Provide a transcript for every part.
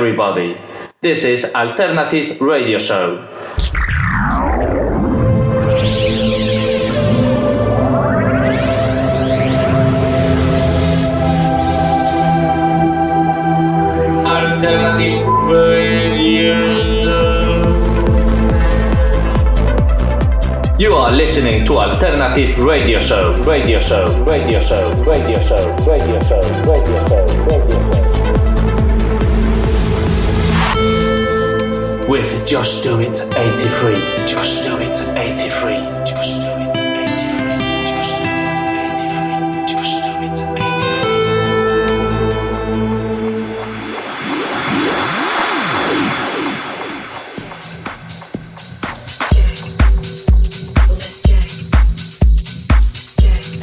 everybody. This is Alternative Radio Show. Alternative Radio Show. You are listening to Alternative Radio Show, Radio Show, Radio Show, Radio Show, Radio Show, Radio Show, Radio Show. With Just Do It 83, Just Do It 83,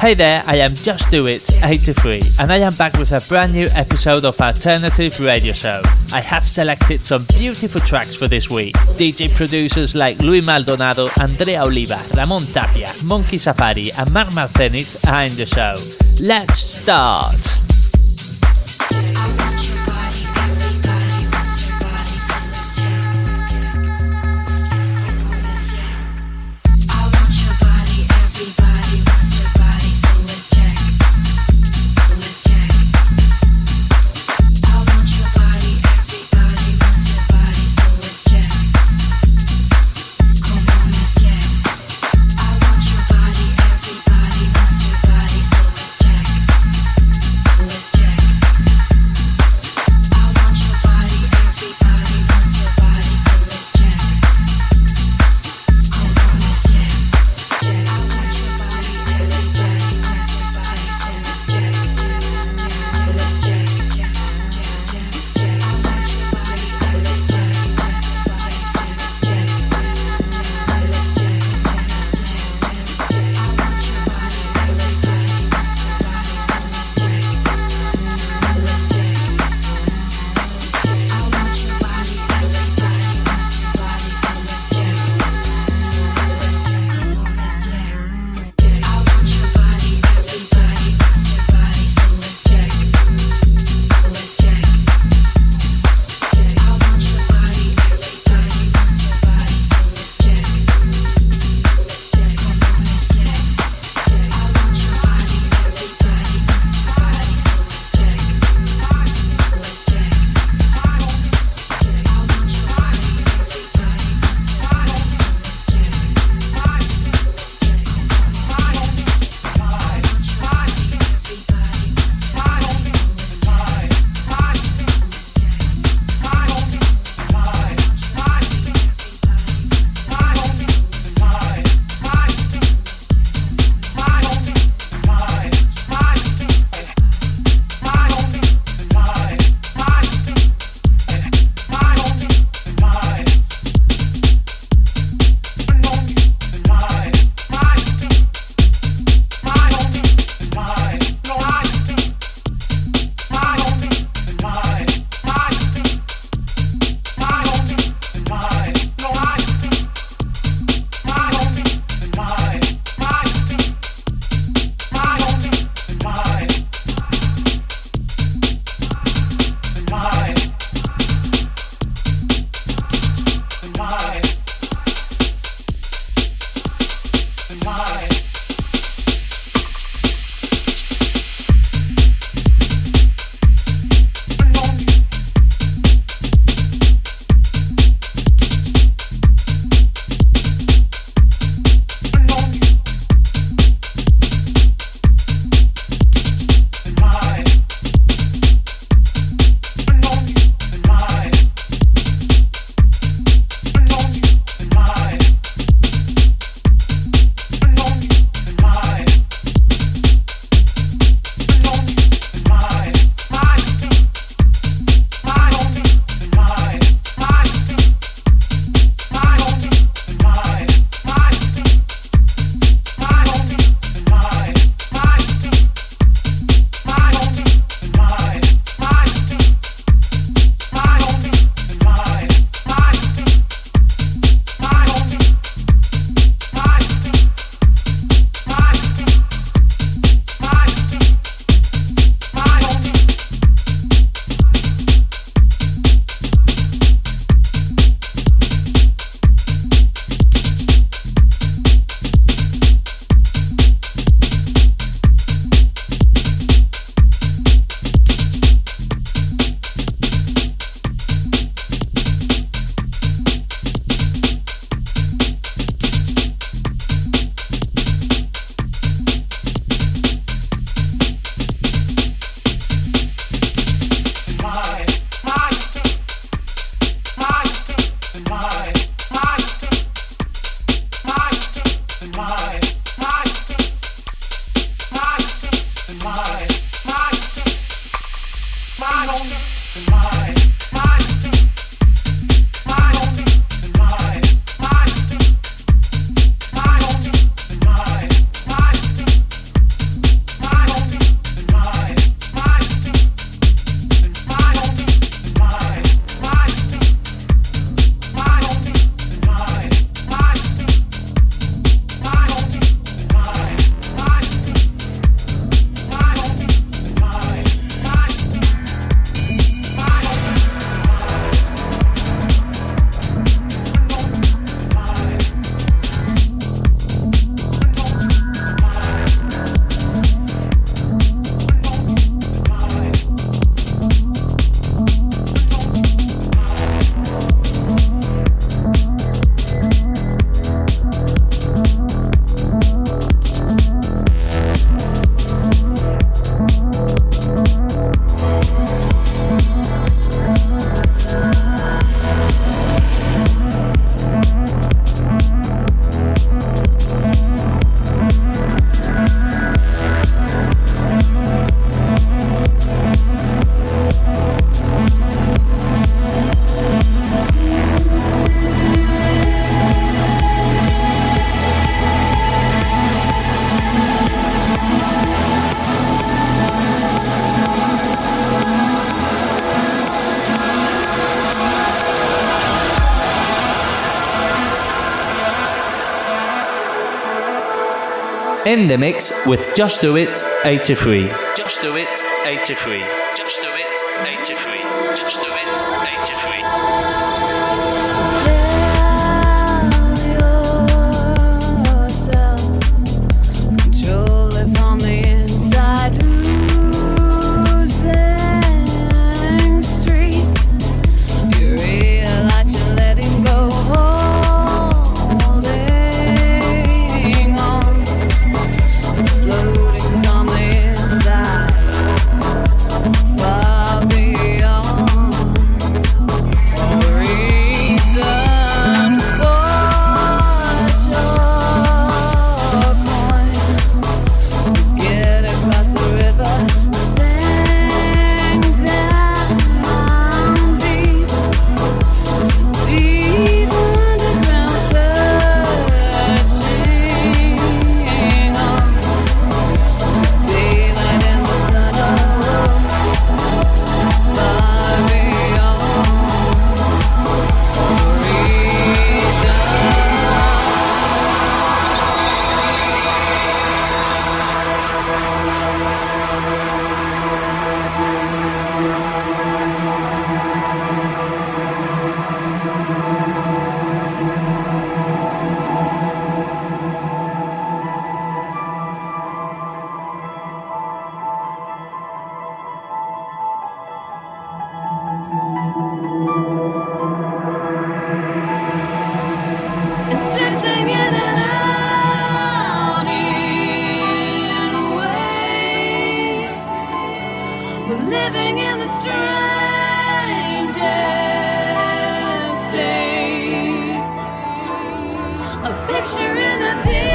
Hey there, I am Just Do It 83 and I am back with a brand new episode of Alternative Radio Show. I have selected some beautiful tracks for this week. DJ producers like Luis Maldonado, Andrea Oliva, Ramon Tapia, Monkey Safari, and Marc Marzenit are in the show. Let's start! in the mix with Just Do It 83. Just Do It 83. Just Do It 83. Just Do It. living in the strangest days. A picture in the day.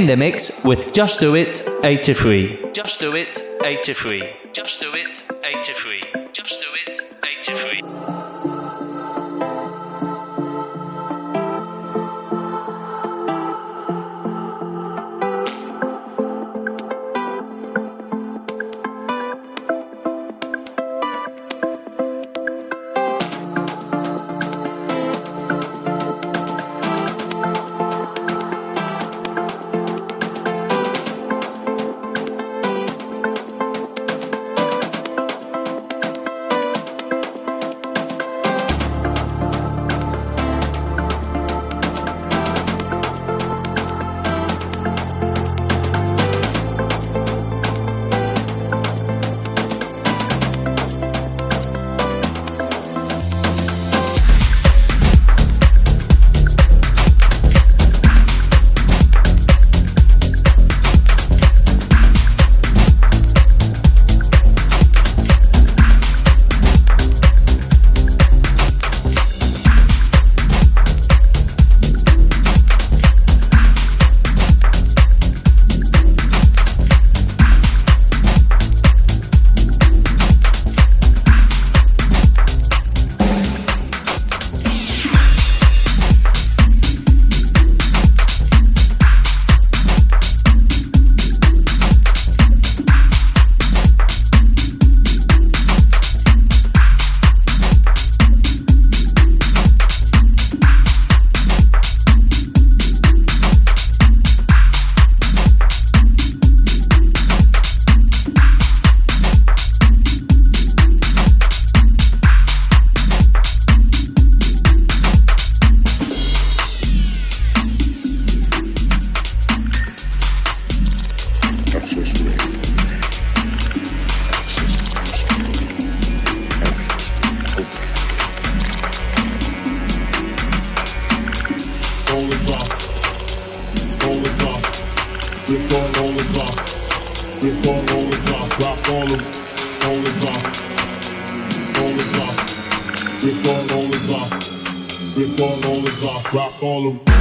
In the mix with Just Do It 83. Just Do It 83. rock all around.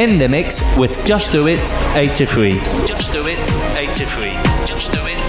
In the mix with Just Do It 83. Just Do It 83. Just Do It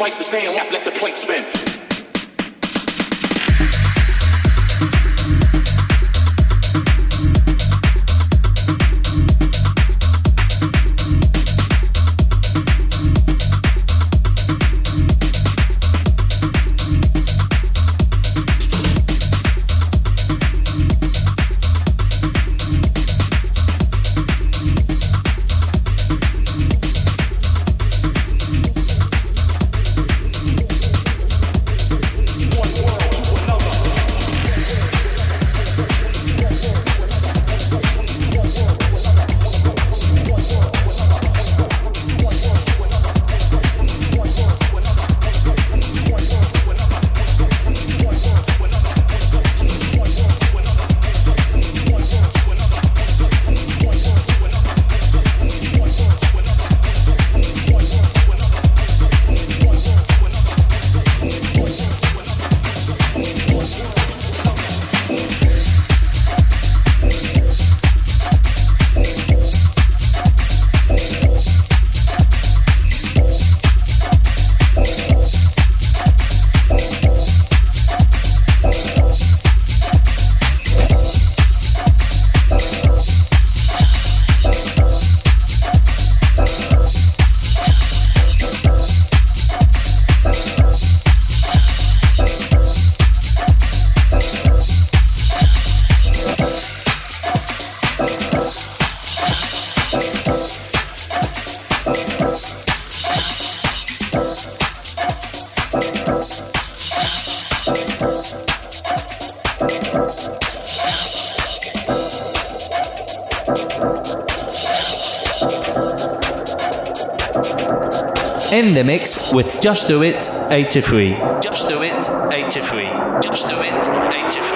twice the stand. the mix with Just Do It 83. Just Do It 83. Just Do It 83.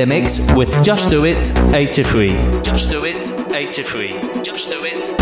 The mix with Just Do It 83. Just Do It 83. Just Do It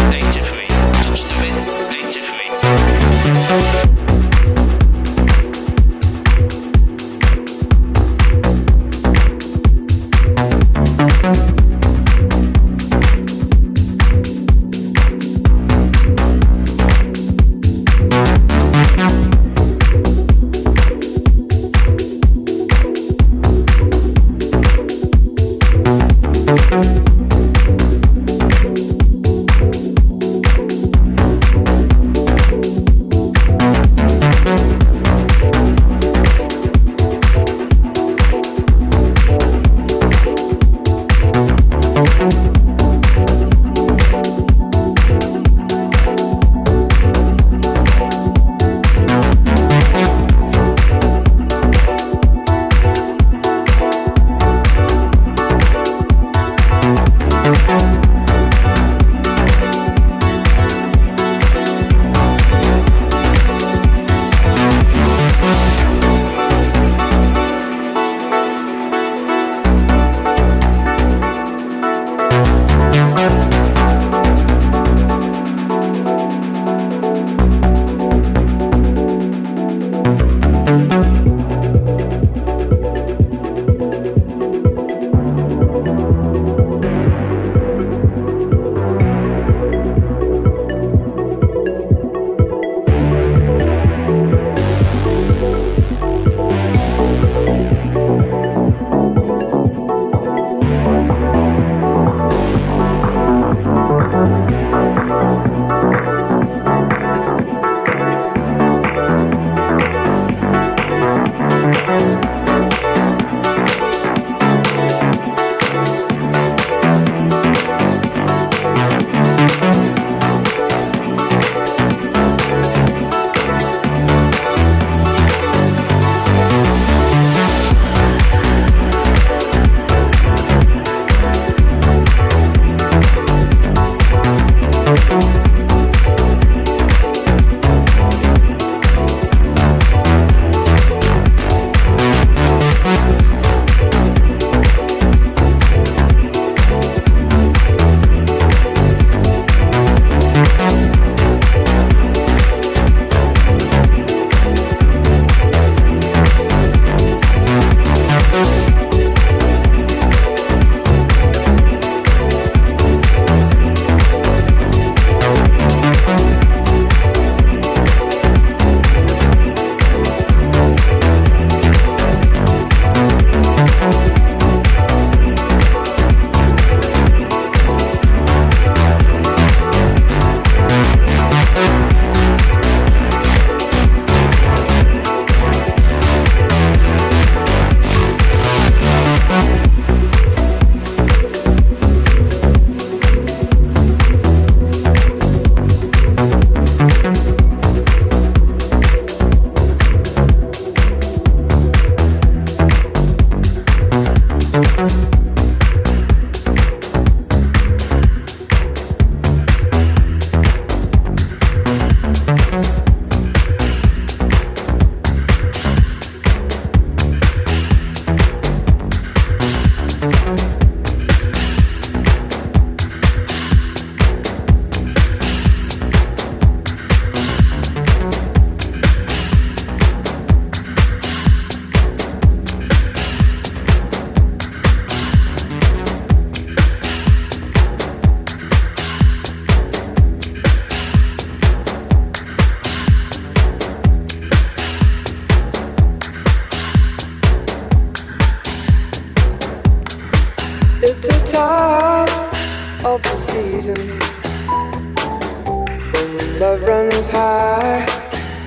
love runs high.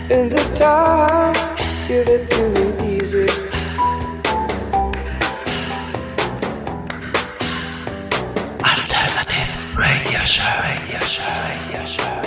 In this time, give it to me easy. Alternative radio show, radio show, radio show.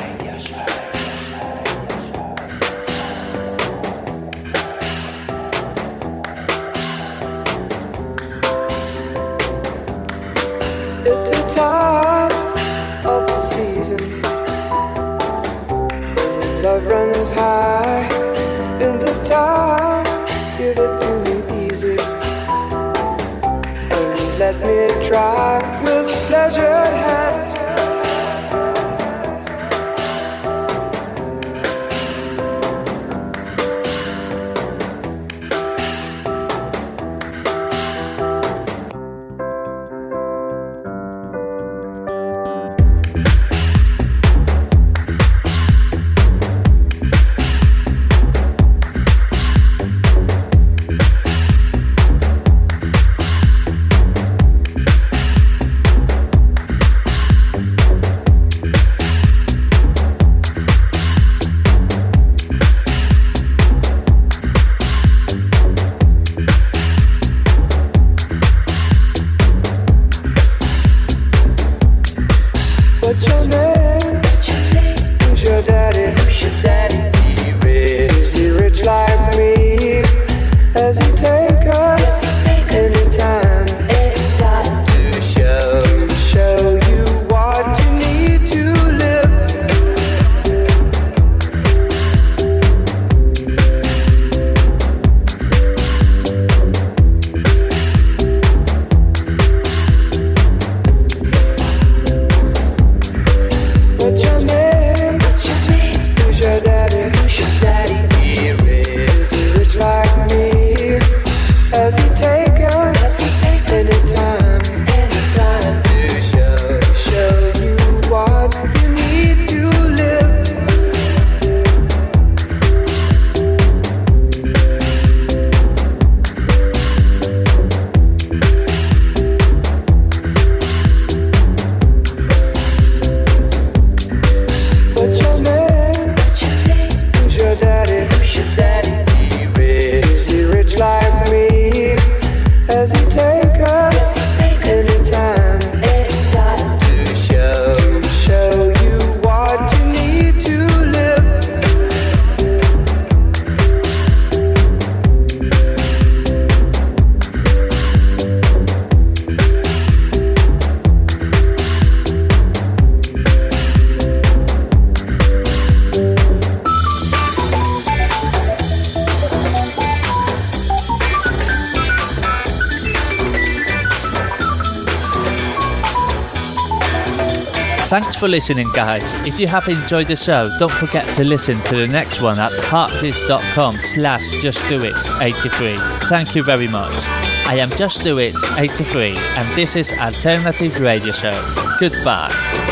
for listening, guys. If you have enjoyed the show, don't forget to listen to the next one at parkthis.com slash justdoit83. Thank you very much. I am Just Do It 83, and this is Alternative Radio Show. Goodbye.